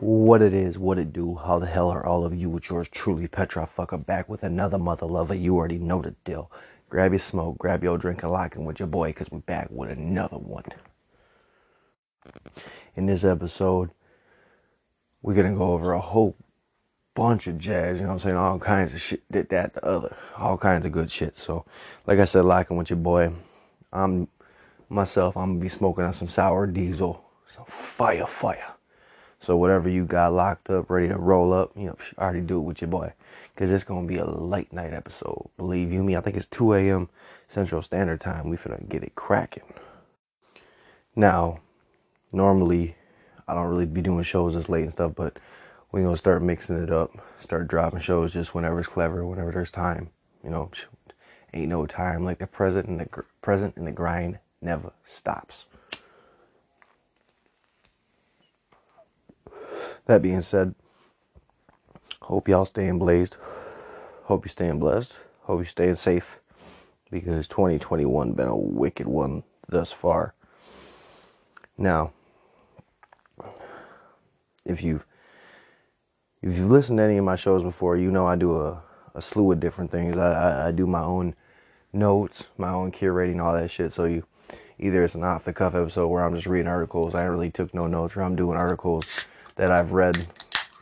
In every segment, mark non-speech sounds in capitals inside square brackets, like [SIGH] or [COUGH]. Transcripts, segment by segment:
What it is, what it do, how the hell are all of you with yours truly Petra fucker back with another mother lover? You already know the deal. Grab your smoke, grab your drink, and lock in with your boy, cause we back with another one. In this episode, we're gonna go over a whole bunch of jazz, you know what I'm saying? All kinds of shit, did that, the other, all kinds of good shit. So, like I said, locking with your boy. I'm myself, I'm gonna be smoking on some sour diesel, some fire, fire. So whatever you got locked up, ready to roll up, you know, I already do it with your boy. Cause it's gonna be a late night episode. Believe you me, I think it's 2 a.m. Central Standard Time. We finna get it cracking. Now, normally I don't really be doing shows this late and stuff, but we gonna start mixing it up, start dropping shows just whenever it's clever, whenever there's time. You know, ain't no time like the present and the gr- present and the grind never stops. That being said, hope y'all staying blazed. Hope you're staying blessed. Hope you're staying safe because 2021 been a wicked one thus far. Now, if you've if you've listened to any of my shows before, you know I do a, a slew of different things. I, I, I do my own notes, my own curating, all that shit. So you either it's an off the cuff episode where I'm just reading articles. I really took no notes, or I'm doing articles that I've read,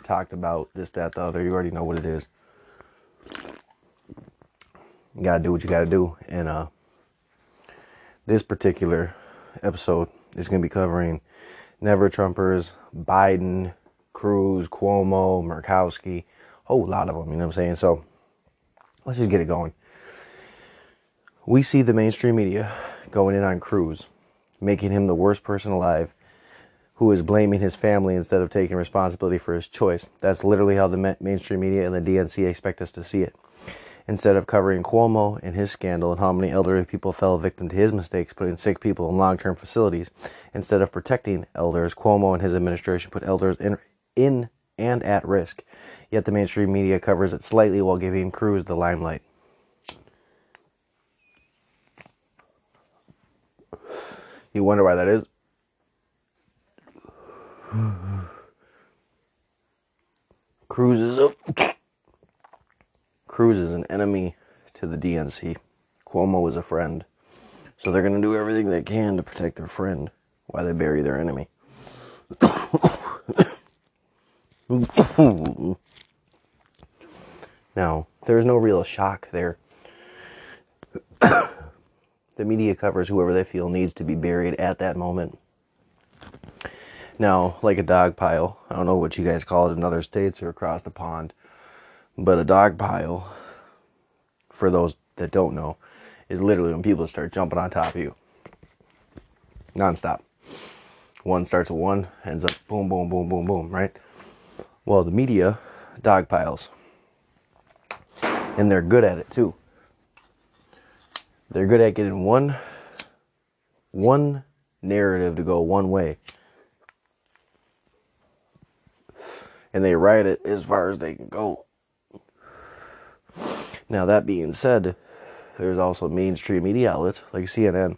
talked about, this, that, the other. You already know what it is. You gotta do what you gotta do. And uh, this particular episode is gonna be covering Never Trumpers, Biden, Cruz, Cuomo, Murkowski, whole lot of them. You know what I'm saying? So let's just get it going. We see the mainstream media going in on Cruz, making him the worst person alive, who is blaming his family instead of taking responsibility for his choice. That's literally how the mainstream media and the DNC expect us to see it. Instead of covering Cuomo and his scandal and how many elderly people fell victim to his mistakes, putting sick people in long term facilities, instead of protecting elders, Cuomo and his administration put elders in, in and at risk. Yet the mainstream media covers it slightly while giving Cruz the limelight. You wonder why that is? Cruz is a Cruz is an enemy to the DNC. Cuomo is a friend. So they're going to do everything they can to protect their friend while they bury their enemy. now, there's no real shock there. [COUGHS] the media covers whoever they feel needs to be buried at that moment. Now, like a dog pile, I don't know what you guys call it in other states or across the pond, but a dog pile, for those that don't know, is literally when people start jumping on top of you. Nonstop. One starts with one, ends up boom, boom, boom, boom, boom, right? Well, the media dog piles. And they're good at it too. They're good at getting one one narrative to go one way. And they ride it as far as they can go. Now that being said, there's also mainstream media outlets like CNN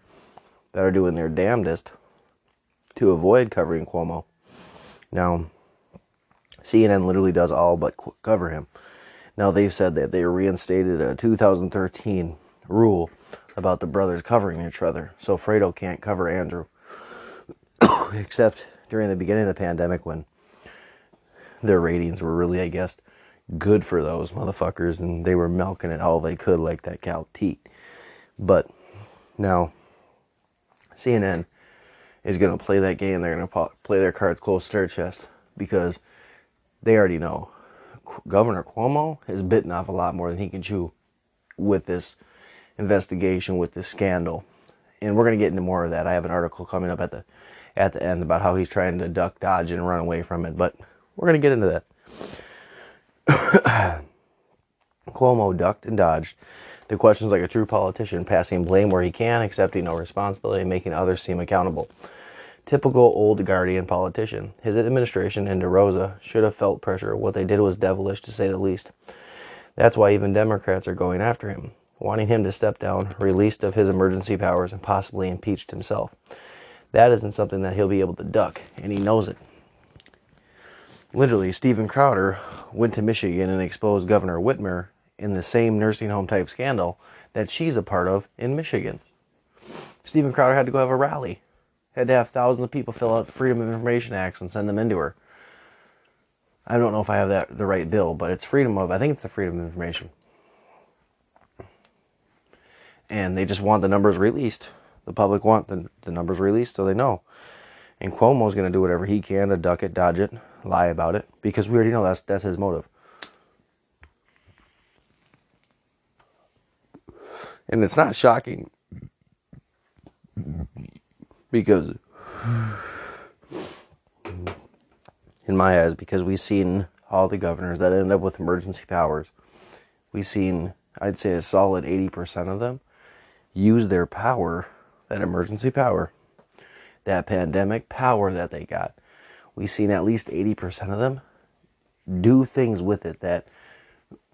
that are doing their damnedest to avoid covering Cuomo. Now, CNN literally does all but cover him. Now, they've said that they reinstated a 2013 rule about the brothers covering each other. So Fredo can't cover Andrew. [COUGHS] Except during the beginning of the pandemic when their ratings were really, I guess, good for those motherfuckers and they were milking it all they could like that Cal Teat. But now, CNN is going to play that game. They're going to play their cards close to their chest because they already know Governor Cuomo has bitten off a lot more than he can chew with this investigation, with this scandal. And we're going to get into more of that. I have an article coming up at the at the end about how he's trying to duck, dodge, and run away from it. But we're going to get into that. [COUGHS] Cuomo ducked and dodged the questions like a true politician, passing blame where he can, accepting no responsibility, and making others seem accountable. Typical old guardian politician. His administration and DeRosa should have felt pressure. What they did was devilish, to say the least. That's why even Democrats are going after him, wanting him to step down, released of his emergency powers, and possibly impeached himself. That isn't something that he'll be able to duck, and he knows it. Literally, Stephen Crowder went to Michigan and exposed Governor Whitmer in the same nursing home type scandal that she's a part of in Michigan. Stephen Crowder had to go have a rally, had to have thousands of people fill out Freedom of Information Acts and send them into her. I don't know if I have that the right bill, but it's freedom of I think it's the freedom of information. And they just want the numbers released. The public want the, the numbers released so they know. And Cuomo's going to do whatever he can to duck it, dodge it, lie about it, because we already know that's that's his motive. And it's not shocking because in my eyes because we've seen all the governors that end up with emergency powers. We've seen, I'd say, a solid 80% of them use their power, that emergency power, that pandemic power that they got. We've seen at least 80% of them do things with it that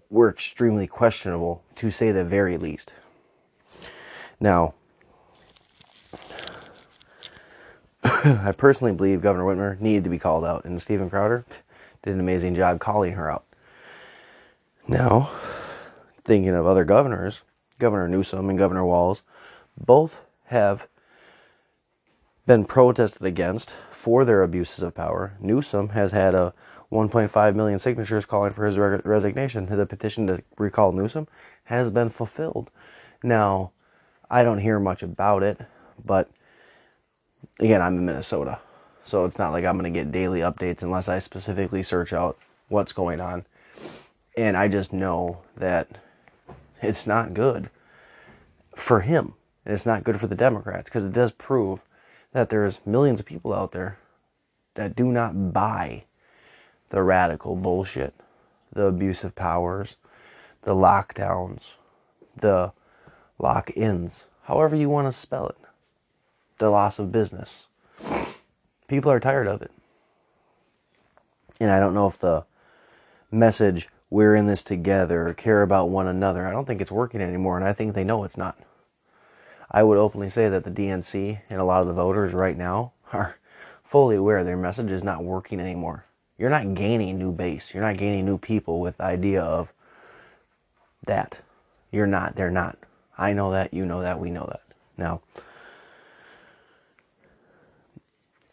were extremely questionable, to say the very least. Now, [COUGHS] I personally believe Governor Whitmer needed to be called out, and Stephen Crowder did an amazing job calling her out. Now, thinking of other governors, Governor Newsom and Governor Walz both have been protested against for their abuses of power. Newsom has had a 1.5 million signatures calling for his re- resignation. The petition to recall Newsom has been fulfilled. Now, I don't hear much about it, but again, I'm in Minnesota. So it's not like I'm going to get daily updates unless I specifically search out what's going on. And I just know that it's not good for him. And it's not good for the Democrats because it does prove that there's millions of people out there that do not buy the radical bullshit, the abusive powers, the lockdowns, the lock ins, however you want to spell it the loss of business. People are tired of it. And I don't know if the message, we're in this together, care about one another, I don't think it's working anymore, and I think they know it's not. I would openly say that the DNC and a lot of the voters right now [LAUGHS] are fully aware their message is not working anymore. You're not gaining new base. You're not gaining new people with the idea of that. You're not. They're not. I know that. You know that. We know that. Now,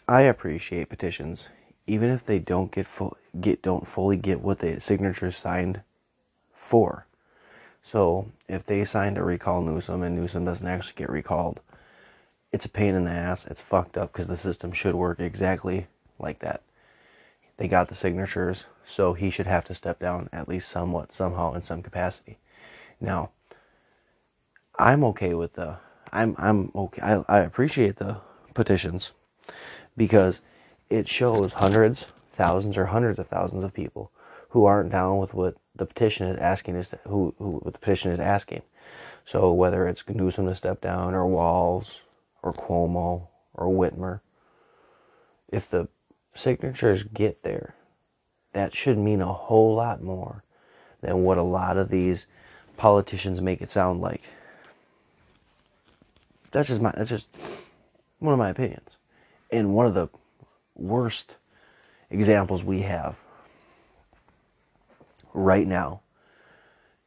I appreciate petitions, even if they don't get full, get don't fully get what the signatures signed for. So if they signed to recall Newsom and Newsom doesn't actually get recalled, it's a pain in the ass. It's fucked up because the system should work exactly like that. They got the signatures, so he should have to step down at least somewhat, somehow, in some capacity. Now, I'm okay with the. I'm I'm okay. I, I appreciate the petitions because it shows hundreds, thousands, or hundreds of thousands of people who aren't down with what the petition is asking is who, who the petition is asking. So whether it's Newsom to step down or Walz or Cuomo or Whitmer, if the signatures get there, that should mean a whole lot more than what a lot of these politicians make it sound like. That's just my that's just one of my opinions. And one of the worst examples we have right now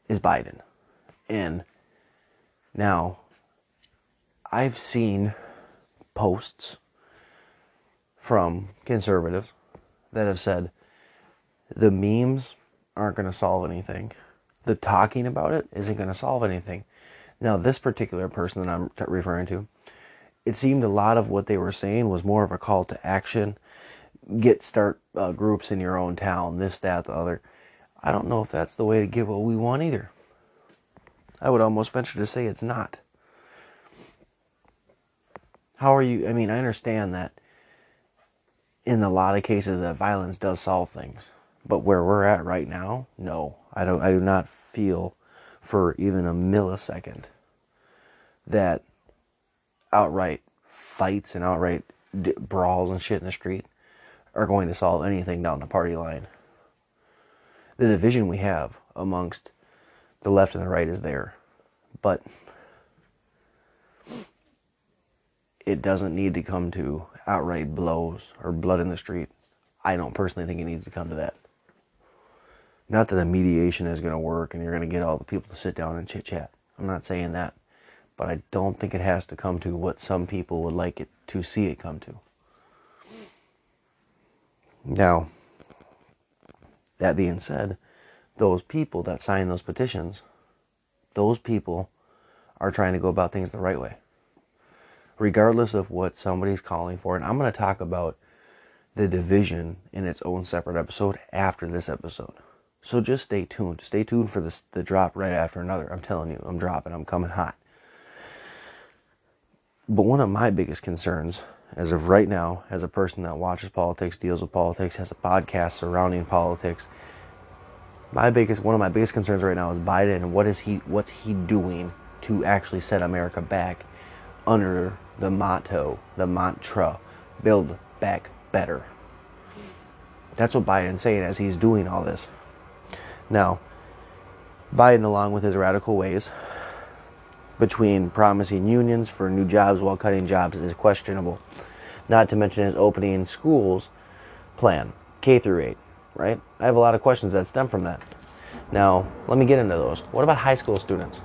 is Biden. And now I've seen posts from conservatives that have said the memes aren't going to solve anything. The talking about it isn't going to solve anything. Now, this particular person that I'm referring to it seemed a lot of what they were saying was more of a call to action. Get start uh, groups in your own town, this, that, the other. I don't know if that's the way to get what we want either. I would almost venture to say it's not. How are you? I mean, I understand that in a lot of cases that violence does solve things, but where we're at right now, no, I don't. I do not feel for even a millisecond that outright fights and outright brawls and shit in the street are going to solve anything down the party line. The division we have amongst the left and the right is there, but it doesn't need to come to outright blows or blood in the street. I don't personally think it needs to come to that. Not that a mediation is going to work and you're going to get all the people to sit down and chit chat. I'm not saying that. But I don't think it has to come to what some people would like it to see it come to. Now, that being said, those people that sign those petitions, those people are trying to go about things the right way. Regardless of what somebody's calling for. And I'm going to talk about the division in its own separate episode after this episode. So just stay tuned. Stay tuned for this the drop right after another. I'm telling you, I'm dropping. I'm coming hot. But one of my biggest concerns as of right now, as a person that watches politics, deals with politics, has a podcast surrounding politics, my biggest one of my biggest concerns right now is Biden and what is he what's he doing to actually set America back under the motto, the mantra, build back better. That's what Biden's saying as he's doing all this. Now, Biden, along with his radical ways, between promising unions for new jobs while cutting jobs is questionable. Not to mention his opening schools plan, K through 8, right? I have a lot of questions that stem from that. Now, let me get into those. What about high school students?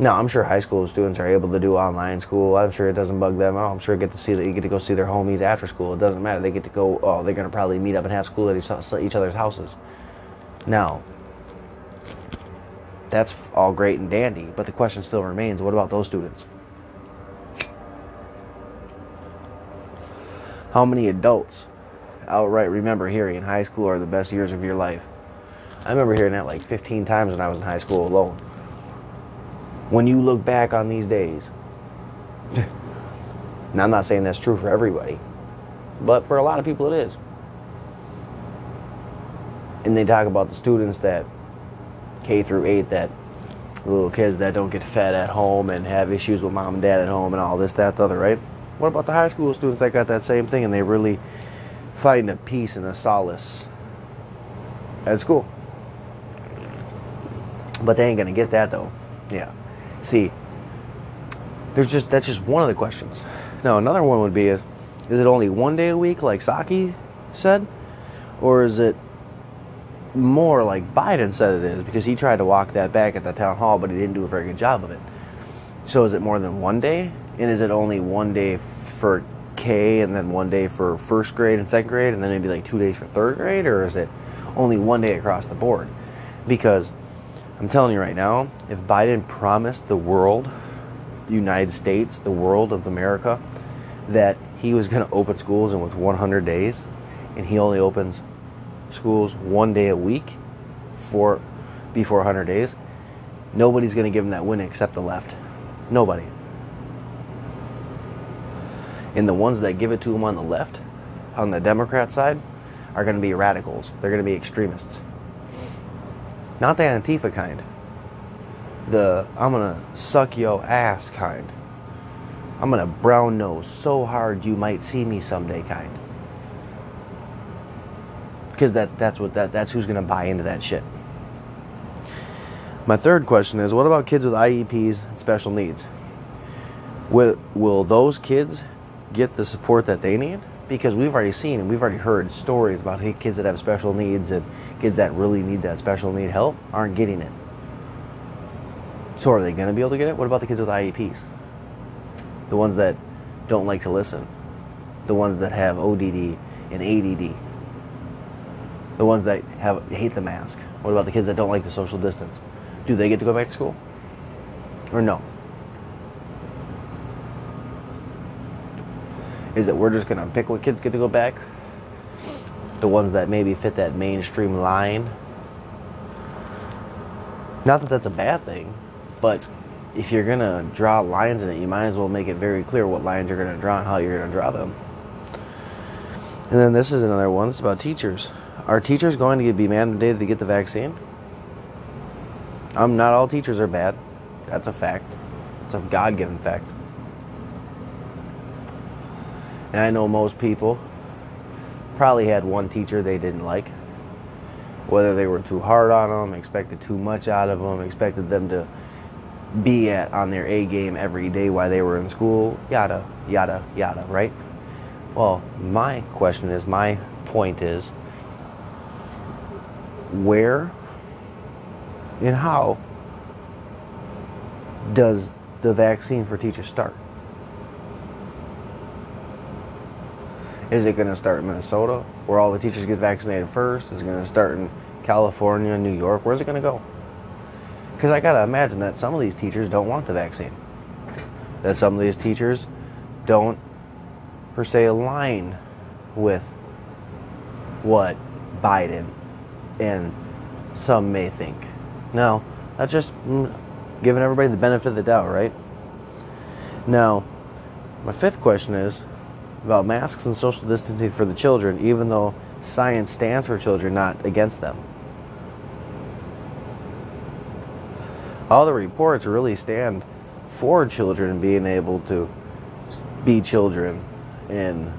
No, I'm sure high school students are able to do online school. I'm sure it doesn't bug them. I'm sure get to see that you get to go see their homies after school. It doesn't matter. They get to go. Oh, they're gonna probably meet up and have school at each other's houses. Now, that's all great and dandy, but the question still remains: What about those students? How many adults outright remember hearing high school are the best years of your life? I remember hearing that like 15 times when I was in high school alone. When you look back on these days, [LAUGHS] now I'm not saying that's true for everybody, but for a lot of people it is. And they talk about the students that K through 8 that little kids that don't get fed at home and have issues with mom and dad at home and all this, that, the other, right? What about the high school students that got that same thing and they really find a peace and a solace at school? But they ain't gonna get that though. Yeah. See, there's just that's just one of the questions. Now another one would be is is it only one day a week like Psaki said? Or is it more like Biden said it is because he tried to walk that back at the town hall, but he didn't do a very good job of it. So is it more than one day? And is it only one day for K and then one day for first grade and second grade and then maybe like two days for third grade? Or is it only one day across the board? Because I'm telling you right now, if Biden promised the world, the United States, the world of America, that he was going to open schools in with 100 days, and he only opens schools one day a week for before 100 days, nobody's going to give him that win except the left. Nobody. And the ones that give it to him on the left, on the Democrat side, are going to be radicals. They're going to be extremists. Not the Antifa kind. The I'm going to suck your ass kind. I'm going to brown nose so hard you might see me someday kind because that's that's what that that's who's going to buy into that shit. My third question is, what about kids with IEPs special needs? Will will those kids get the support that they need? Because we've already seen and we've already heard stories about kids that have special needs and kids that really need that special need help aren't getting it. So are they going to be able to get it? What about the kids with IEPs? The ones that don't like to listen, the ones that have ODD and ADD the ones that have hate the mask? What about the kids that don't like the social distance? Do they get to go back to school? Or no? Is it we're just gonna pick what kids get to go back? The ones that maybe fit that mainstream line. Not that that's a bad thing, but if you're gonna draw lines in it, you might as well make it very clear what lines you're gonna draw and how you're gonna draw them. And then this is another one. It's about teachers. Are teachers going to be mandated to get the vaccine? Um, not all teachers are bad. That's a fact. It's a God given fact. And I know most people probably had one teacher they didn't like. Whether they were too hard on them, expected too much out of them, expected them to be at on their A game every day while they were in school, yada, yada, yada, right? Well, my question is, my point is, where and how does the vaccine for teachers start? Is it going to start in Minnesota, where all the teachers get vaccinated first? Is it going to start in California, New York? Where's it going to go? Because I got to imagine that some of these teachers don't want the vaccine. That some of these teachers don't, per se, align with what Biden and some may think. No, that's just mm, giving everybody the benefit of the doubt, right? Now, my fifth question is about masks and social distancing for the children, even though science stands for children, not against them. All the reports really stand for children being able to be children and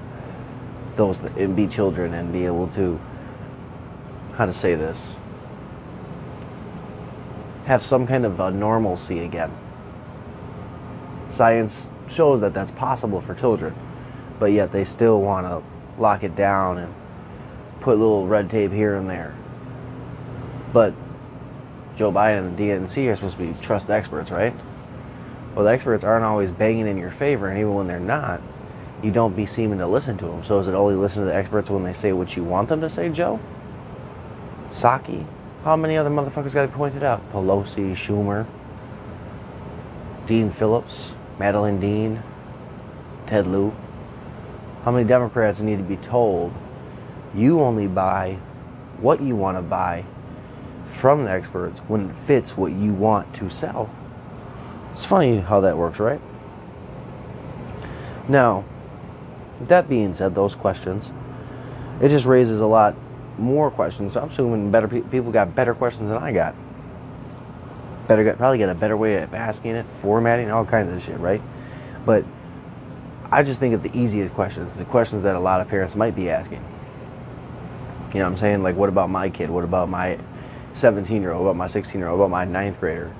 those and be children and be able to how to say this have some kind of a normalcy again. Science shows that that's possible for children, but yet they still want to lock it down and put little red tape here and there. But Joe Biden and the DNC are supposed to be trust experts, right? Well, the experts aren't always banging in your favor, and even when they're not, you don't be seeming to listen to them. So is it only listen to the experts when they say what you want them to say, Joe? Psaki? How many other motherfuckers got to be pointed out? Pelosi, Schumer, Dean Phillips, Madeleine Dean, Ted Lieu. How many Democrats need to be told you only buy what you want to buy from the experts when it fits what you want to sell? It's funny how that works, right? Now, that being said, those questions, it just raises a lot more questions. I'm assuming better pe- people got better questions than I got. Better get, probably get a better way of asking it, formatting, all kinds of shit, right? But I just think of the easiest questions, the questions that a lot of parents might be asking. You know what I'm saying? Like, what about my kid? What about my 17 year old? About my 16 year old? About my ninth grader?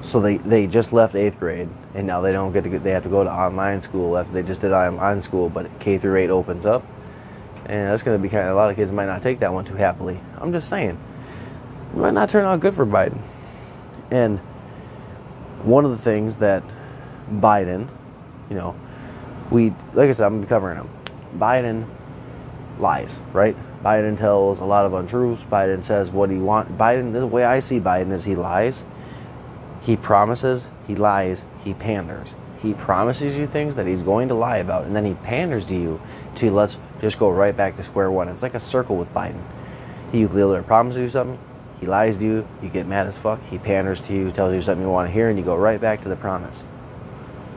So they, they just left eighth grade, and now they don't get to they have to go to online school after they just did online school, but K through eight opens up and that's going to be kind of a lot of kids might not take that one too happily. I'm just saying, it might not turn out good for Biden. And one of the things that Biden, you know, we like I said, I'm gonna be covering him. Biden lies, right? Biden tells a lot of untruths. Biden says what he wants. Biden, the way I see Biden is he lies, he promises, he lies, he panders. He promises you things that he's going to lie about, and then he panders to you to let's just go right back to square one. It's like a circle with Biden. He either promises you something, he lies to you, you get mad as fuck, he panders to you, tells you something you want to hear, and you go right back to the promise.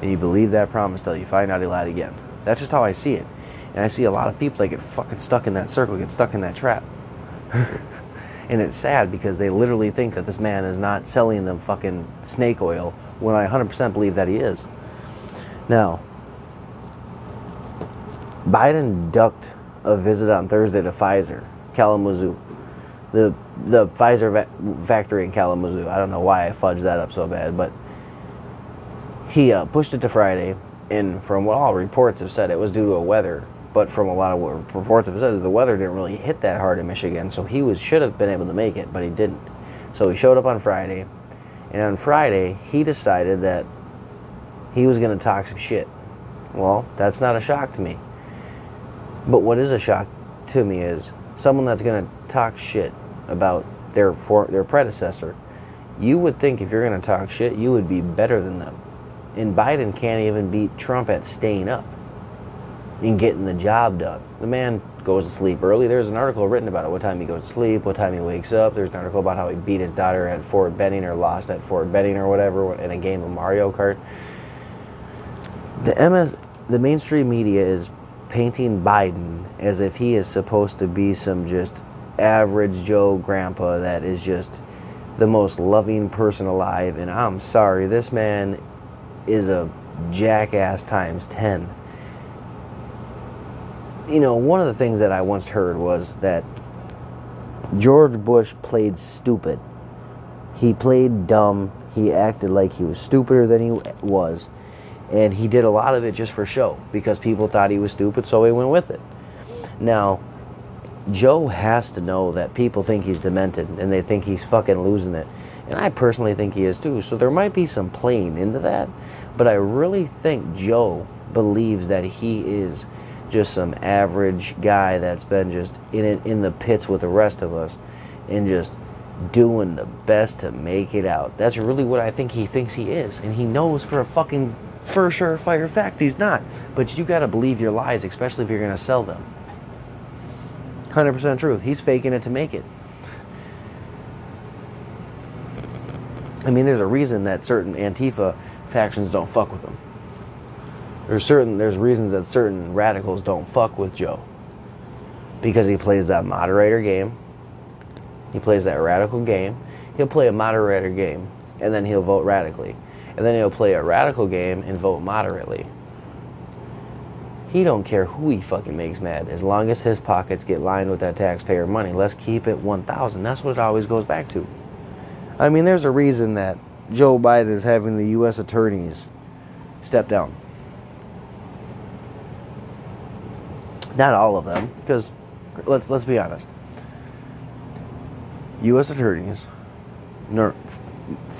And you believe that promise till you find out he lied again. That's just how I see it. And I see a lot of people that get fucking stuck in that circle, get stuck in that trap. [LAUGHS] and it's sad because they literally think that this man is not selling them fucking snake oil when I 100% believe that he is. Now, Biden ducked a visit on Thursday to Pfizer, Kalamazoo, the the Pfizer va- factory in Kalamazoo. I don't know why I fudged that up so bad, but he uh, pushed it to Friday, and from what all reports have said, it was due to a weather. But from a lot of what reports have said, is the weather didn't really hit that hard in Michigan, so he was should have been able to make it, but he didn't. So he showed up on Friday, and on Friday he decided that he was going to talk some shit. Well, that's not a shock to me. But what is a shock to me is someone that's going to talk shit about their for, their predecessor. You would think if you're going to talk shit, you would be better than them. And Biden can't even beat Trump at staying up and getting the job done. The man goes to sleep early. There's an article written about it. What time he goes to sleep, what time he wakes up. There's an article about how he beat his daughter at Fort Benning or lost at Fort Benning or whatever in a game of Mario Kart. The MS, the mainstream media is painting Biden as if he is supposed to be some just average Joe grandpa that is just the most loving person alive. And I'm sorry, this man is a jackass times 10. You know, one of the things that I once heard was that George Bush played stupid. He played dumb. He acted like he was stupider than he was. And he did a lot of it just for show because people thought he was stupid, so he went with it. Now, Joe has to know that people think he's demented and they think he's fucking losing it. And I personally think he is too. So there might be some playing into that. But I really think Joe believes that he is just some average guy that's been just in it, in the pits with the rest of us and just doing the best to make it out. That's really what I think he thinks he is. And he knows for a fucking for sure fire fact he's not. But you got to believe your lies, especially if you're going to sell them. 100% truth. He's faking it to make it. I mean, there's a reason that certain Antifa factions don't fuck with him. There's certain there's reasons that certain radicals don't fuck with Joe. Because he plays that moderator game. He plays that radical game. He'll play a moderator game and then he'll vote radically. And then he'll play a radical game and vote moderately. He don't care who he fucking makes mad as long as his pockets get lined with that taxpayer money. Let's keep it 1000. That's what it always goes back to. I mean, there's a reason that Joe Biden is having the U.S. attorneys step down. Not all of them, because let's let's be honest. U.S. attorneys, for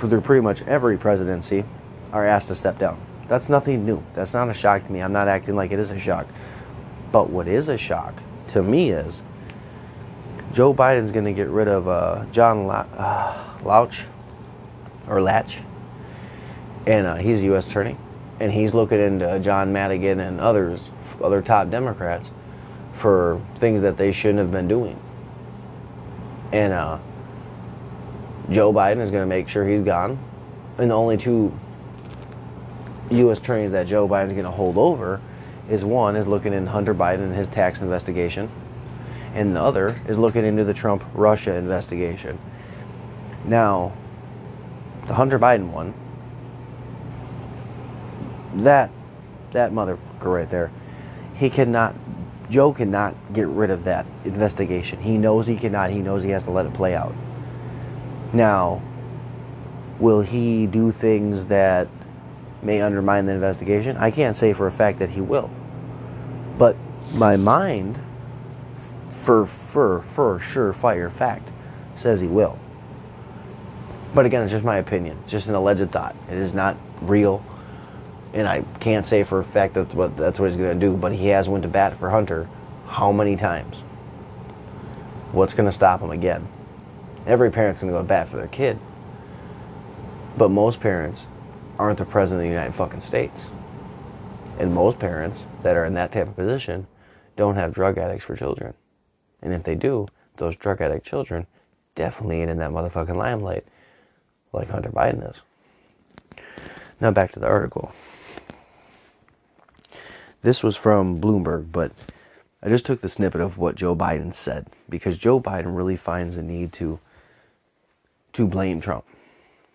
their pretty much every presidency, are asked to step down. That's nothing new. That's not a shock to me. I'm not acting like it is a shock. But what is a shock to me is Joe Biden's going to get rid of uh, John La- uh, Lauch or Latch, and uh, he's a U.S. attorney, and he's looking into John Madigan and others, other top Democrats, for things that they shouldn't have been doing. And uh, Joe Biden is going to make sure he's gone, and the only two U.S. attorneys that Joe Biden's going to hold over is one is looking in Hunter Biden and his tax investigation, and the other is looking into the Trump Russia investigation. Now, the Hunter Biden one, that that motherfucker right there, he cannot. Joe cannot get rid of that investigation. He knows he cannot. He knows he has to let it play out. Now, will he do things that may undermine the investigation? I can't say for a fact that he will. But my mind, for for for sure fire fact, says he will. But again, it's just my opinion, it's just an alleged thought. It is not real, and I can't say for a fact that's what that's what he's going to do. But he has went to bat for Hunter. How many times? What's going to stop him again? Every parent's to go bat for their kid, but most parents aren't the president of the United fucking States. And most parents that are in that type of position don't have drug addicts for children. And if they do, those drug addict children definitely ain't in that motherfucking limelight like Hunter Biden is. Now back to the article. This was from Bloomberg, but I just took the snippet of what Joe Biden said because Joe Biden really finds the need to to blame Trump.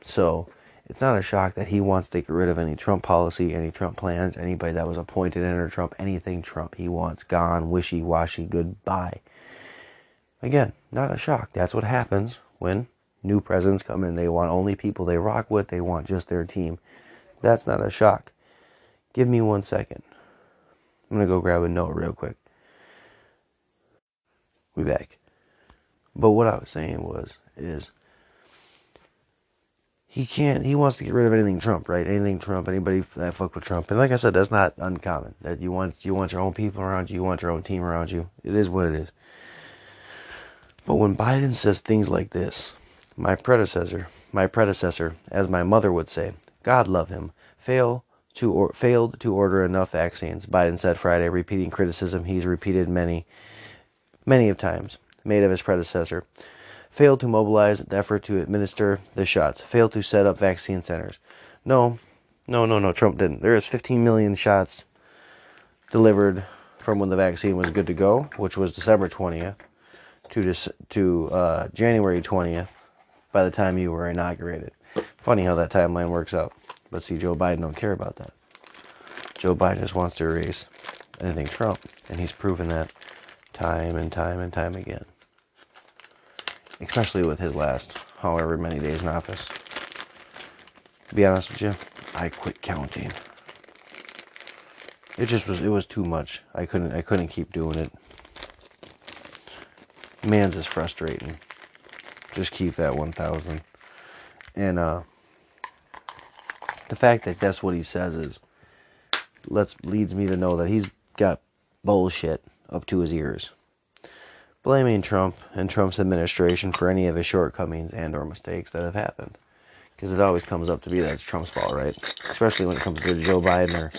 So it's not a shock that he wants to get rid of any Trump policy, any Trump plans, anybody that was appointed under Trump, anything Trump he wants gone, wishy washy, goodbye. Again, not a shock. That's what happens when new presidents come in. They want only people they rock with, they want just their team. That's not a shock. Give me one second. I'm going to go grab a note real quick. We back. But what I was saying was, is he can't, he wants to get rid of anything Trump, right? Anything Trump, anybody that fuck with Trump. And like I said, that's not uncommon. That you want, you want your own people around you, you want your own team around you. It is what it is. But when Biden says things like this, my predecessor, my predecessor, as my mother would say, God love him, fail to or, failed to order enough vaccines. Biden said Friday, repeating criticism he's repeated many, many of times made of his predecessor. Failed to mobilize the effort to administer the shots. Failed to set up vaccine centers. No, no, no, no. Trump didn't. There is 15 million shots delivered from when the vaccine was good to go, which was December 20th, to to uh, January 20th, by the time you were inaugurated. Funny how that timeline works out. But see, Joe Biden don't care about that. Joe Biden just wants to erase anything Trump, and he's proven that time and time and time again. Especially with his last however many days in office. To be honest with you, I quit counting. it just was it was too much. I couldn't I couldn't keep doing it. Man's is frustrating. Just keep that 1000. And uh the fact that that's what he says is lets leads me to know that he's got bullshit up to his ears. Blaming Trump and Trump's administration for any of his shortcomings and or mistakes that have happened. Because it always comes up to be that it's Trump's fault, right? Especially when it comes to Joe Biden or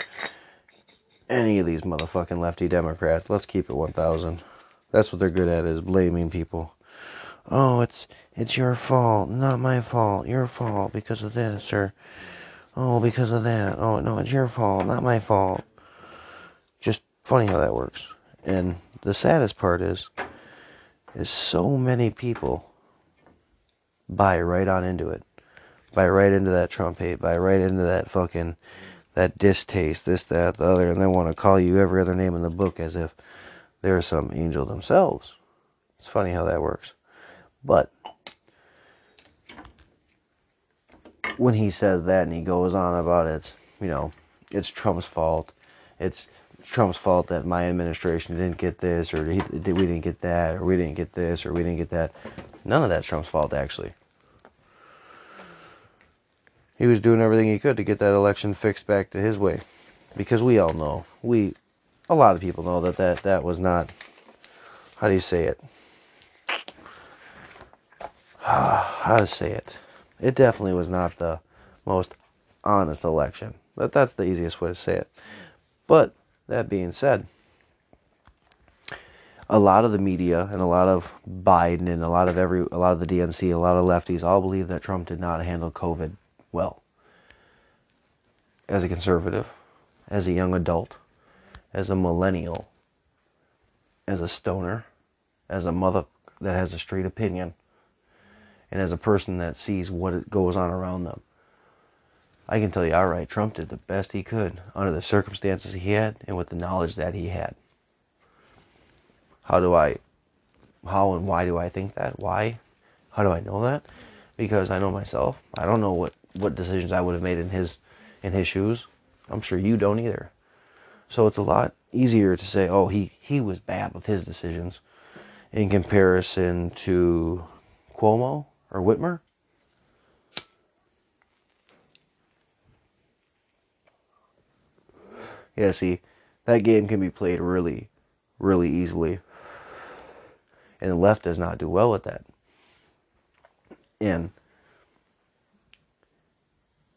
any of these motherfucking lefty Democrats. Let's keep it 1000. That's what they're good at is blaming people. Oh, it's it's your fault, not my fault. Your fault because of this or oh, because of that. Oh, no, it's your fault, not my fault. Just funny how that works. And the saddest part is is so many people buy right on into it. Buy right into that Trump hate, buy right into that fucking that distaste, this, that, the other, and they want to call you every other name in the book as if they're some angel themselves. It's funny how that works. But when he says that and he goes on about it, you know, it's Trump's fault. It's Trump's fault that my administration didn't get this, or he, we didn't get that, or we didn't get this, or we didn't get that. None of that's Trump's fault, actually he was doing everything he could to get that election fixed back to his way. Because we all know, we, a lot of people know that that, that was not, how do you say it? [SIGHS] how to say it? It definitely was not the most honest election. That, that's the easiest way to say it. But that being said, a lot of the media and a lot of Biden and a lot of every a lot of the DNC, a lot of lefties all believe that Trump did not handle COVID well as a conservative, as a young adult, as a millennial, as a stoner, as a mother that has a straight opinion, and as a person that sees what goes on around them. I can tell you outright, Trump did the best he could under the circumstances he had and with the knowledge that he had. How do I, how and why do I think that? Why? How do I know that? Because I know myself. I don't know what what decisions I would have made in his in his shoes. I'm sure you don't either. So it's a lot easier to say, oh, he, he was bad with his decisions in comparison to Cuomo or Whitmer. Yeah, see, that game can be played really, really easily. And the left does not do well with that. And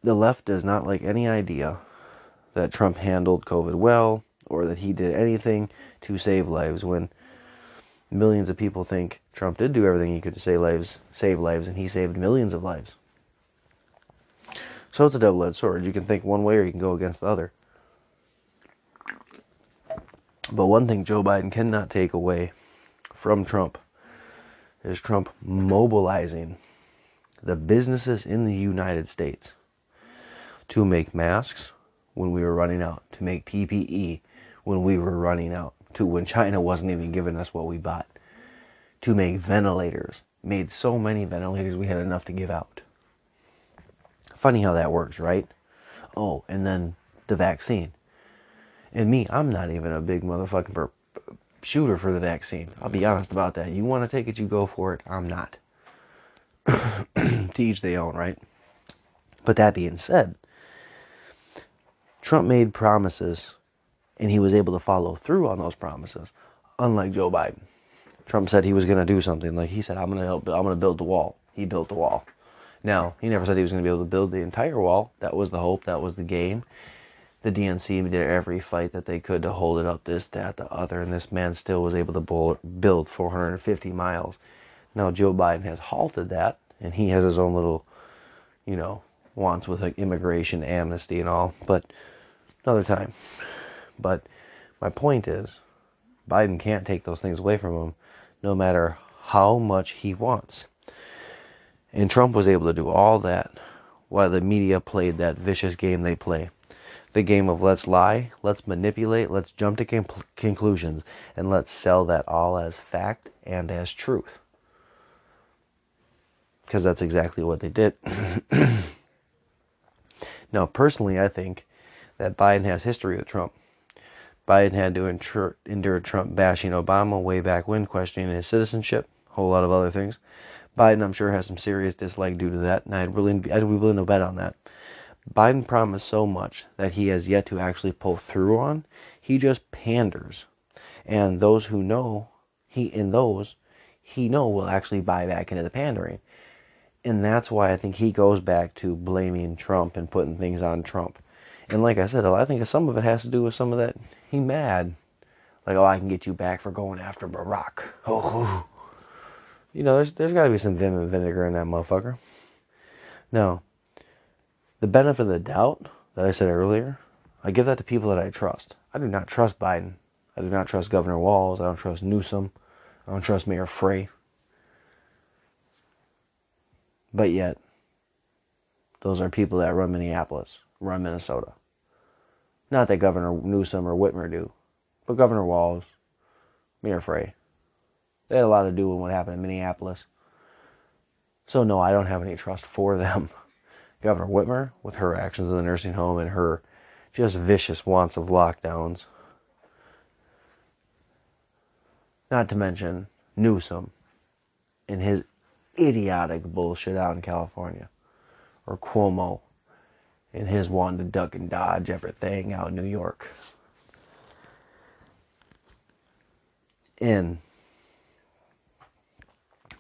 the left does not like any idea that Trump handled COVID well or that he did anything to save lives when millions of people think Trump did do everything he could to save lives, save lives, and he saved millions of lives. So it's a double-edged sword. You can think one way or you can go against the other. But one thing Joe Biden cannot take away from Trump is Trump mobilizing the businesses in the United States to make masks when we were running out, to make PPE when we were running out, to when China wasn't even giving us what we bought, to make ventilators. Made so many ventilators we had enough to give out. Funny how that works, right? Oh, and then the vaccine. And me, I'm not even a big motherfucking shooter for the vaccine. I'll be honest about that. You want to take it, you go for it. I'm not. [CLEARS THROAT] to each their own, right? But that being said, Trump made promises and he was able to follow through on those promises, unlike Joe Biden. Trump said he was going to do something. Like he said, I'm going to help. I'm going to build the wall. He built the wall. Now he never said he was going to be able to build the entire wall. That was the hope. That was the game. The DNC did every fight that they could to hold it up. This, that, the other, and this man still was able to build 450 miles. Now Joe Biden has halted that, and he has his own little, you know, wants with like immigration, amnesty, and all. But another time. But my point is, Biden can't take those things away from him, no matter how much he wants. And Trump was able to do all that while the media played that vicious game they play. The game of let's lie, let's manipulate, let's jump to com- conclusions, and let's sell that all as fact and as truth. Because that's exactly what they did. [CLEARS THROAT] now, personally, I think that Biden has history with Trump. Biden had to endure Trump bashing Obama way back when, questioning his citizenship, a whole lot of other things. Biden, I'm sure, has some serious dislike due to that, and I'd really, I'd be willing to bet on that. Biden promised so much that he has yet to actually pull through on. He just panders, and those who know, he in those, he know will actually buy back into the pandering, and that's why I think he goes back to blaming Trump and putting things on Trump. And like I said, I think some of it has to do with some of that. He mad, like oh I can get you back for going after Barack. Oh, you know there's there's got to be some vim and vinegar in that motherfucker. Now, the benefit of the doubt that I said earlier, I give that to people that I trust. I do not trust Biden. I do not trust Governor Walz. I don't trust Newsom. I don't trust Mayor Frey. But yet, those are people that run Minneapolis, run Minnesota. Not that Governor Newsom or Whitmer do, but Governor Walz, Mayor Frey. They had a lot to do with what happened in Minneapolis. So, no, I don't have any trust for them. [LAUGHS] Governor Whitmer, with her actions in the nursing home and her just vicious wants of lockdowns. Not to mention Newsom and his idiotic bullshit out in California. Or Cuomo and his wanting to duck and dodge everything out in New York. And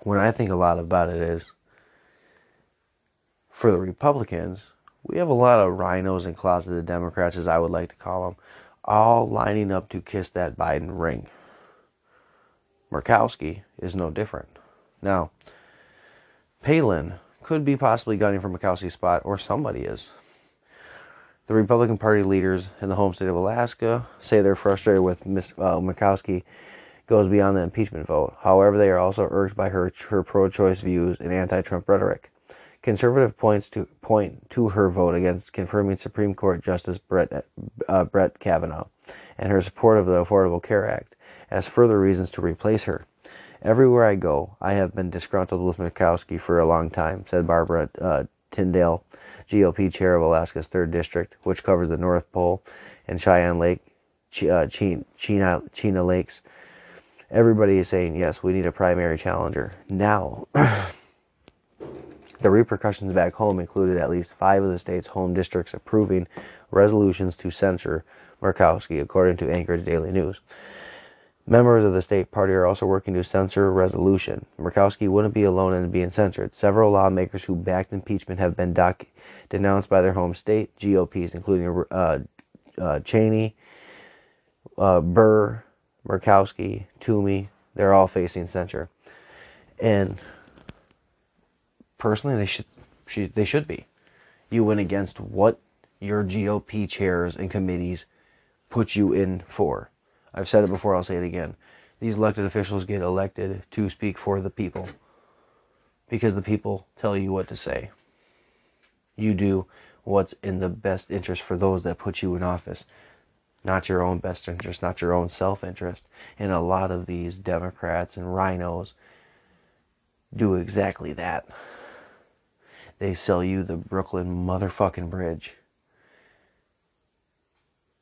when I think a lot about it is for the Republicans, we have a lot of rhinos and closeted Democrats, as I would like to call them, all lining up to kiss that Biden ring. Murkowski is no different. Now, Palin could be possibly gunning for Murkowski's spot, or somebody is. The Republican Party leaders in the home state of Alaska say they're frustrated with Ms. Uh, Murkowski goes beyond the impeachment vote. However, they are also urged by her her pro-choice views and anti-Trump rhetoric. Conservative points to point to her vote against confirming Supreme Court Justice Brett uh, Brett Kavanaugh and her support of the Affordable Care Act as further reasons to replace her. Everywhere I go, I have been disgruntled with Murkowski for a long time," said Barbara uh, Tyndall, GOP chair of Alaska's third district, which covers the North Pole and Cheyenne Lake, Ch- uh, Lakes. Everybody is saying yes, we need a primary challenger now. [CLEARS THROAT] The repercussions back home included at least five of the state's home districts approving resolutions to censure Murkowski, according to Anchorage Daily News. Members of the state party are also working to censor a resolution. Murkowski wouldn't be alone in being censored. Several lawmakers who backed impeachment have been doc- denounced by their home state GOPs, including uh, uh, Cheney, uh, Burr, Murkowski, Toomey. They're all facing censure. And personally, they should, should they should be. You went against what your GOP chairs and committees put you in for. I've said it before, I'll say it again. These elected officials get elected to speak for the people because the people tell you what to say. You do what's in the best interest for those that put you in office, not your own best interest, not your own self interest. And a lot of these Democrats and rhinos do exactly that they sell you the Brooklyn motherfucking bridge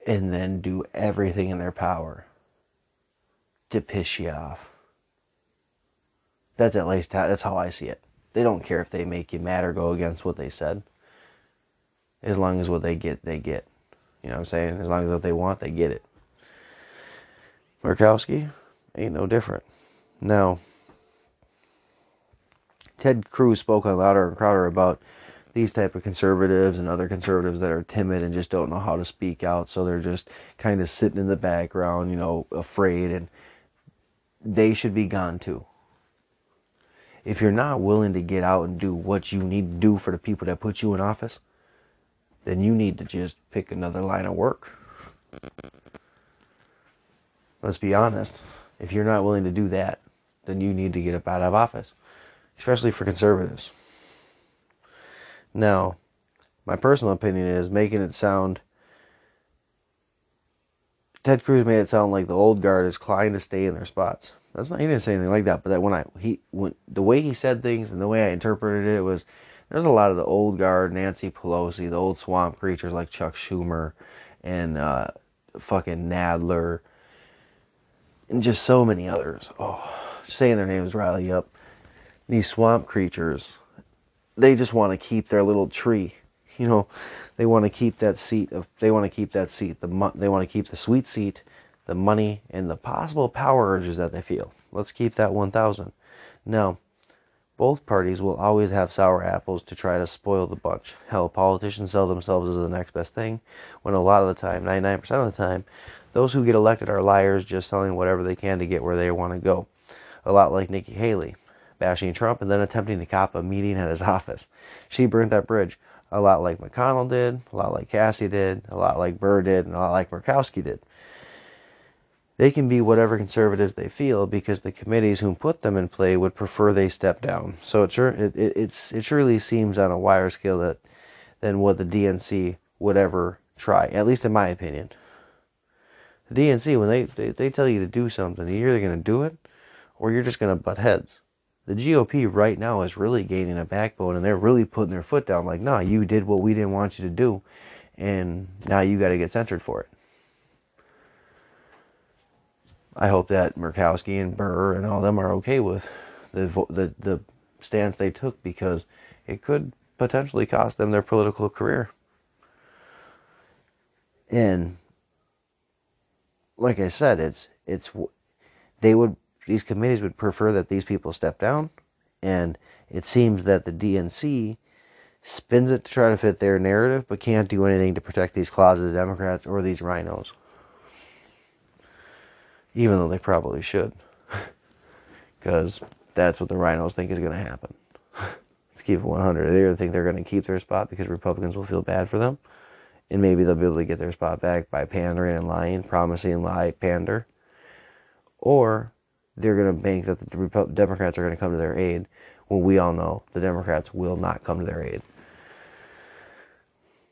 and then do everything in their power to piss you off. That's at least how, that's how I see it. They don't care if they make you mad or go against what they said. As long as what they get, they get. You know what I'm saying? As long as what they want, they get it. Murkowski ain't no different. Now, Ted Cruz spoke on Louder and Crowder about these type of conservatives and other conservatives that are timid and just don't know how to speak out, so they're just kind of sitting in the background, you know, afraid, and they should be gone too. If you're not willing to get out and do what you need to do for the people that put you in office, then you need to just pick another line of work. Let's be honest. If you're not willing to do that, then you need to get up out of office especially for conservatives. Now, my personal opinion is making it sound. Ted Cruz made it sound like the old guard is trying to stay in their spots. That's not. He didn't say anything like that. But that when I he when the way he said things and the way I interpreted it was there's a lot of the old guard, Nancy Pelosi, the old swamp creatures like Chuck Schumer, and uh, fucking Nadler, and just so many others. Oh, saying their names riley up. These swamp creatures, they just want to keep their little tree. [LAUGHS] You know, they want to keep that seat of. They want to keep that seat. The they want to keep the sweet seat, the money, and the possible power urges that they feel. Let's keep that 1,000. Now, both parties will always have sour apples to try to spoil the bunch. Hell, politicians sell themselves as the next best thing, when a lot of the time, 99% of the time, those who get elected are liars just selling whatever they can to get where they want to go. A lot like Nikki Haley, bashing Trump and then attempting to cop a meeting at his [LAUGHS] office. She burnt that bridge. A lot like McConnell did, a lot like Cassie did, a lot like Burr did, and a lot like Murkowski did. They can be whatever conservatives they feel because the committees who put them in play would prefer they step down. So it sure it, it it surely seems on a wider scale that than what the DNC would ever try, at least in my opinion. The DNC when they they, they tell you to do something, you're either going to do it or you're just going to butt heads. The GOP right now is really gaining a backbone and they're really putting their foot down like, "Nah, you did what we didn't want you to do and now you got to get censored for it." I hope that Murkowski and Burr and all them are okay with the the the stance they took because it could potentially cost them their political career. And like I said, it's it's they would these committees would prefer that these people step down, and it seems that the DNC spins it to try to fit their narrative, but can't do anything to protect these closeted Democrats or these rhinos. even though they probably should, [LAUGHS] because that's what the rhinos think is going to happen. [LAUGHS] Let's keep it 100. They either think they're going to keep their spot because Republicans will feel bad for them, and maybe they'll be able to get their spot back by pandering and lying, promising lie, pander, or they're going to bank that the Democrats are going to come to their aid when we all know the Democrats will not come to their aid.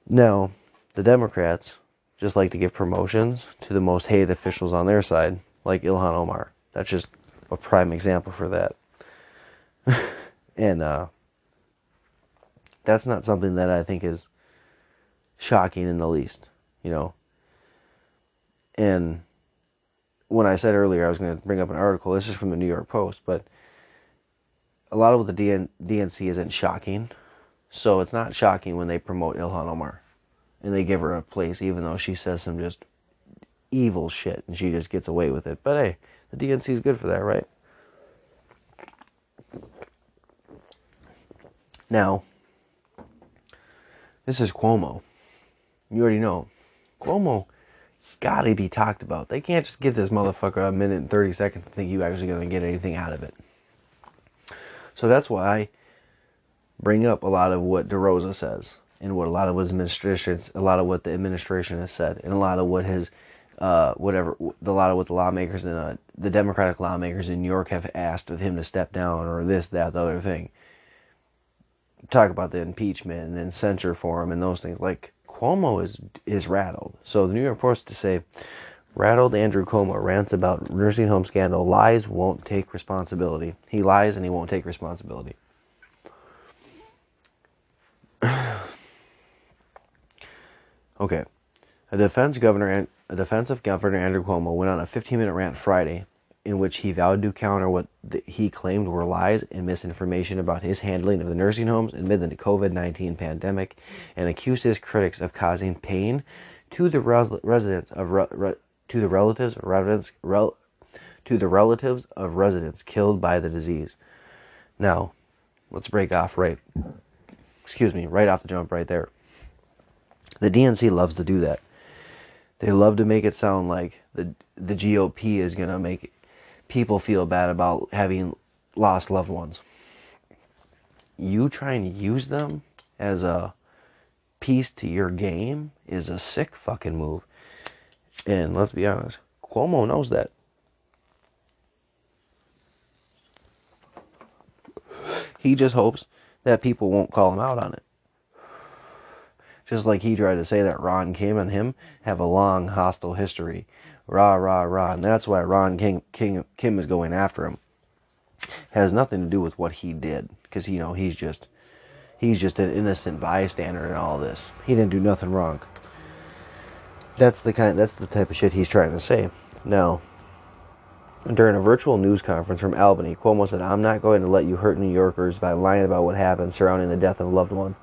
Now, the Democrats just like to give promotions to the most hated officials on their side like Ilhan Omar. That's just a prime example for that. [LAUGHS] and uh, that's not something that I think is shocking in the least, you know. And when I said earlier I was going to bring up an article, this is from the New York Post, but a lot of what the DN- DNC isn't shocking. So it's not shocking when they promote Ilhan Omar and they give her a place, even though she says some just evil shit and she just gets away with it. But hey, the DNC is good for that, right? Now, this is Cuomo. You already know. Cuomo gotta be talked about. They can't just give this motherfucker a minute and 30 seconds to think you actually gonna get anything out of it. So that's why I bring up a lot of what DeRosa says and what a lot of his administration, a lot of what the administration has said, and a lot of what his uh, whatever a lot of what the lawmakers and uh, the Democratic lawmakers in New York have asked of him to step down or this, that, the other thing. Talk about the impeachment and then censure for him and those things. Like Cuomo is is rattled. So the New York Post to say, rattled Andrew Cuomo rants about nursing home scandal. Lies won't take responsibility. He lies and he won't take responsibility. [SIGHS] okay, a defense governor a defensive Governor Andrew Cuomo went on a 15 minute rant Friday in which he vowed to counter what he claimed were lies and misinformation about his handling of the nursing homes amid the COVID 19 pandemic and accused his critics of causing pain to the res- residents of re- re- to the relatives residents rel- to the relatives of residents killed by the disease. Now, let's break off right excuse me, right off the jump right there. The DNC loves to do that. They love to make it sound like the the GOP is going to make people feel bad about having lost loved ones. You trying to use them as a piece to your game is a sick fucking move. And let's be honest, Cuomo knows that. He just hopes that people won't call him out on it. Just like he tried to say that Ron Kim and him have a long hostile history. Rah, rah, rah. And that's why Ron King, King, Kim is going after him. Has nothing to do with what he did. Because, you know, he's just, he's just an innocent bystander in all this. He didn't do nothing wrong. That's the kind. That's the type of shit he's trying to say. Now, during a virtual news conference from Albany, Cuomo said, "I'm not going to let you hurt New Yorkers by lying about what happened surrounding the death of a loved one.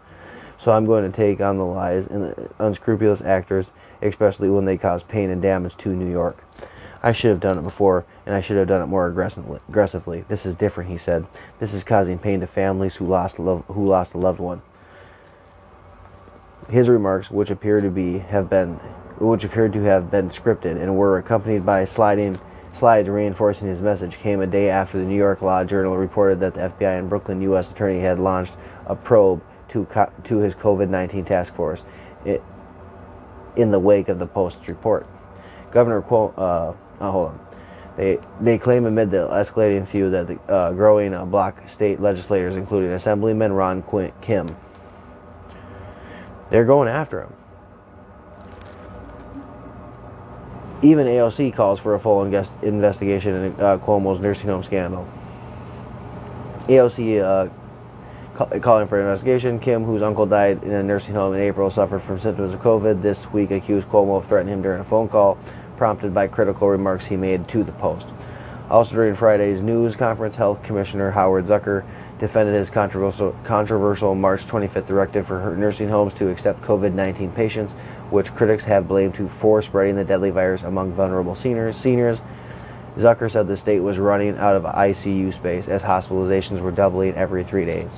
So I'm going to take on the lies and the unscrupulous actors, especially when they cause pain and damage to New York." I should have done it before, and I should have done it more aggressively. This is different, he said. This is causing pain to families who lost who lost a loved one. His remarks, which appear to be have been, which appeared to have been scripted and were accompanied by sliding slides reinforcing his message, came a day after the New York Law Journal reported that the FBI and Brooklyn U.S. Attorney had launched a probe to to his COVID-19 task force. In the wake of the Post's report, Governor Cuomo. Uh, Oh, hold on. They they claim amid the escalating feud that the uh, growing uh, bloc state legislators, including Assemblyman Ron Quint, Kim, they're going after him. Even AOC calls for a full investigation in uh, Cuomo's nursing home scandal. AOC uh, calling for an investigation. Kim, whose uncle died in a nursing home in April, suffered from symptoms of COVID. This week, accused Cuomo of threatening him during a phone call prompted by critical remarks he made to the Post. Also during Friday's news conference, Health Commissioner Howard Zucker defended his controversial, controversial March 25th directive for nursing homes to accept COVID-19 patients, which critics have blamed for spreading the deadly virus among vulnerable seniors. Seniors, Zucker said the state was running out of ICU space as hospitalizations were doubling every three days.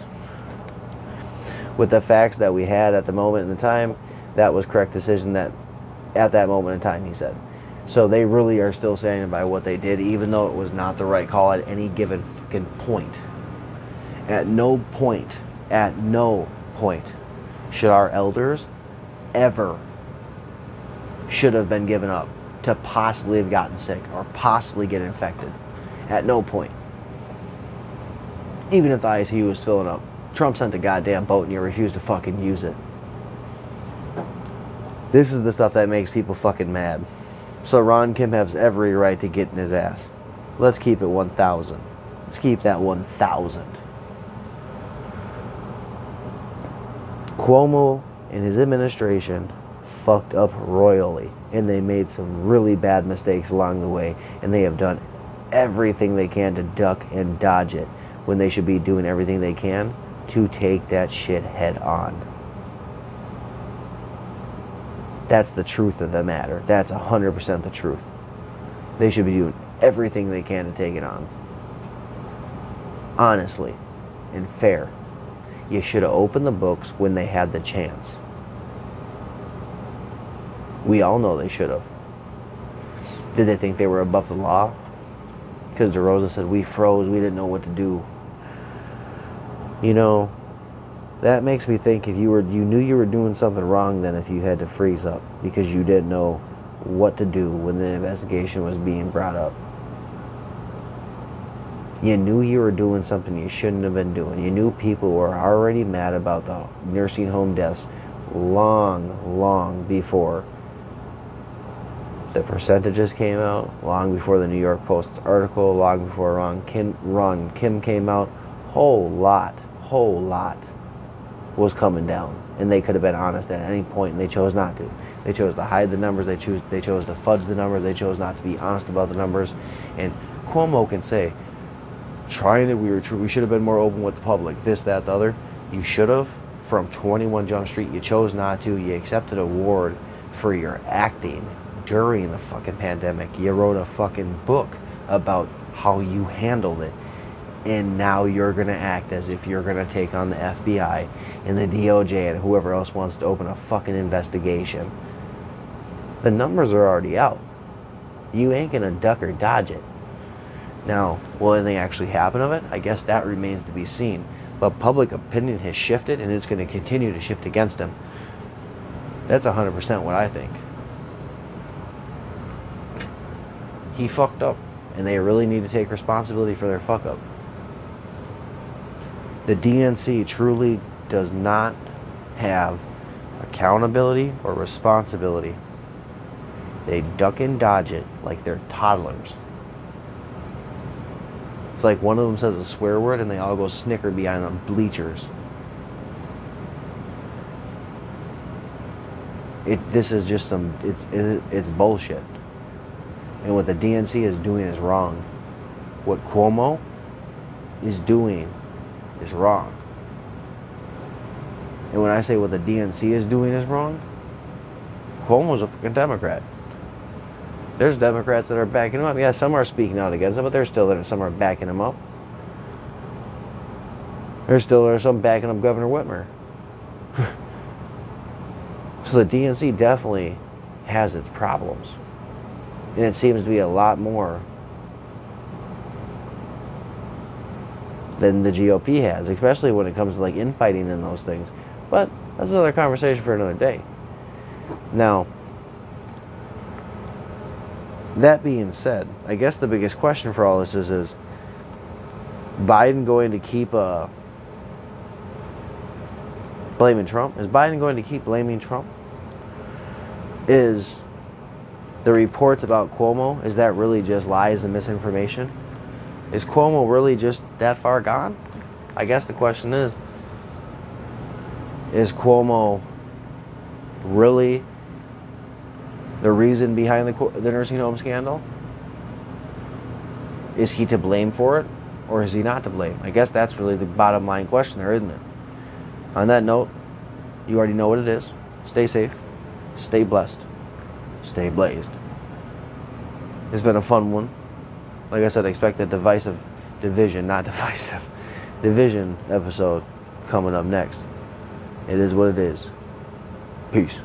With the facts that we had at the moment in the time, that was correct decision that at that moment in time, he said. So they really are still standing by what they did, even though it was not the right call at any given fucking point. At no point, at no point, should our elders ever should have been given up to possibly have gotten sick or possibly get infected. At no point. Even if the ICU was filling up, Trump sent a goddamn boat and you refuse to fucking use it. This is the stuff that makes people fucking mad. So Ron Kim has every right to get in his ass. Let's keep it 1,000. Let's keep that 1,000. Cuomo and his administration fucked up royally, and they made some really bad mistakes along the way, and they have done everything they can to duck and dodge it when they should be doing everything they can to take that shit head on. That's the truth of the matter. That's 100% the truth. They should be doing everything they can to take it on. Honestly and fair. You should have opened the books when they had the chance. We all know they should have. Did they think they were above the law? Because DeRosa said, We froze, we didn't know what to do. You know, that makes me think if you were you knew you were doing something wrong then if you had to freeze up because you didn't know what to do when the investigation was being brought up. You knew you were doing something you shouldn't have been doing. You knew people were already mad about the nursing home deaths long, long before the percentages came out, long before the New York Post article, long before Ron Kim, Ron Kim came out. Whole lot, whole lot was coming down, and they could have been honest at any point, and they chose not to. They chose to hide the numbers. They chose they chose to fudge the numbers. They chose not to be honest about the numbers. And Cuomo can say, trying to we were true. we should have been more open with the public. This, that, the other. You should have. From 21 Jump Street, you chose not to. You accepted award for your acting during the fucking pandemic. You wrote a fucking book about how you handled it and now you're going to act as if you're going to take on the FBI and the DOJ and whoever else wants to open a fucking investigation. The numbers are already out. You ain't going to duck or dodge it. Now, will anything actually happen of it? I guess that remains to be seen. But public opinion has shifted and it's going to continue to shift against him. That's 100% what I think. He fucked up, and they really need to take responsibility for their fuck up. The DNC truly does not have accountability or responsibility. They duck and dodge it like they're toddlers. It's like one of them says a swear word and they all go snicker behind the bleachers. it this is just some it's it, it's bullshit. And what the DNC is doing is wrong. What Cuomo is doing is wrong. And when I say what the DNC is doing is wrong, Cuomo's a fucking Democrat. There's Democrats that are backing him up. Yeah, some are speaking out against him, but there's still there some are backing him up. There's still there some backing up Governor Whitmer. [LAUGHS] so the DNC definitely has its problems. And it seems to be a lot more than the GOP has, especially when it comes to like infighting and those things. But that's another conversation for another day. Now, that being said, I guess the biggest question for all this is is Biden going to keep uh, blaming Trump? Is Biden going to keep blaming Trump? Is the reports about Cuomo, is that really just lies and misinformation? Is Cuomo really just that far gone? I guess the question is is Cuomo really the reason behind the, the nursing home scandal? Is he to blame for it or is he not to blame? I guess that's really the bottom line question there, isn't it? On that note, you already know what it is. Stay safe, stay blessed, stay blazed. It's been a fun one. Like I said, expect a divisive division, not [LAUGHS] divisive, division episode coming up next. It is what it is. Peace.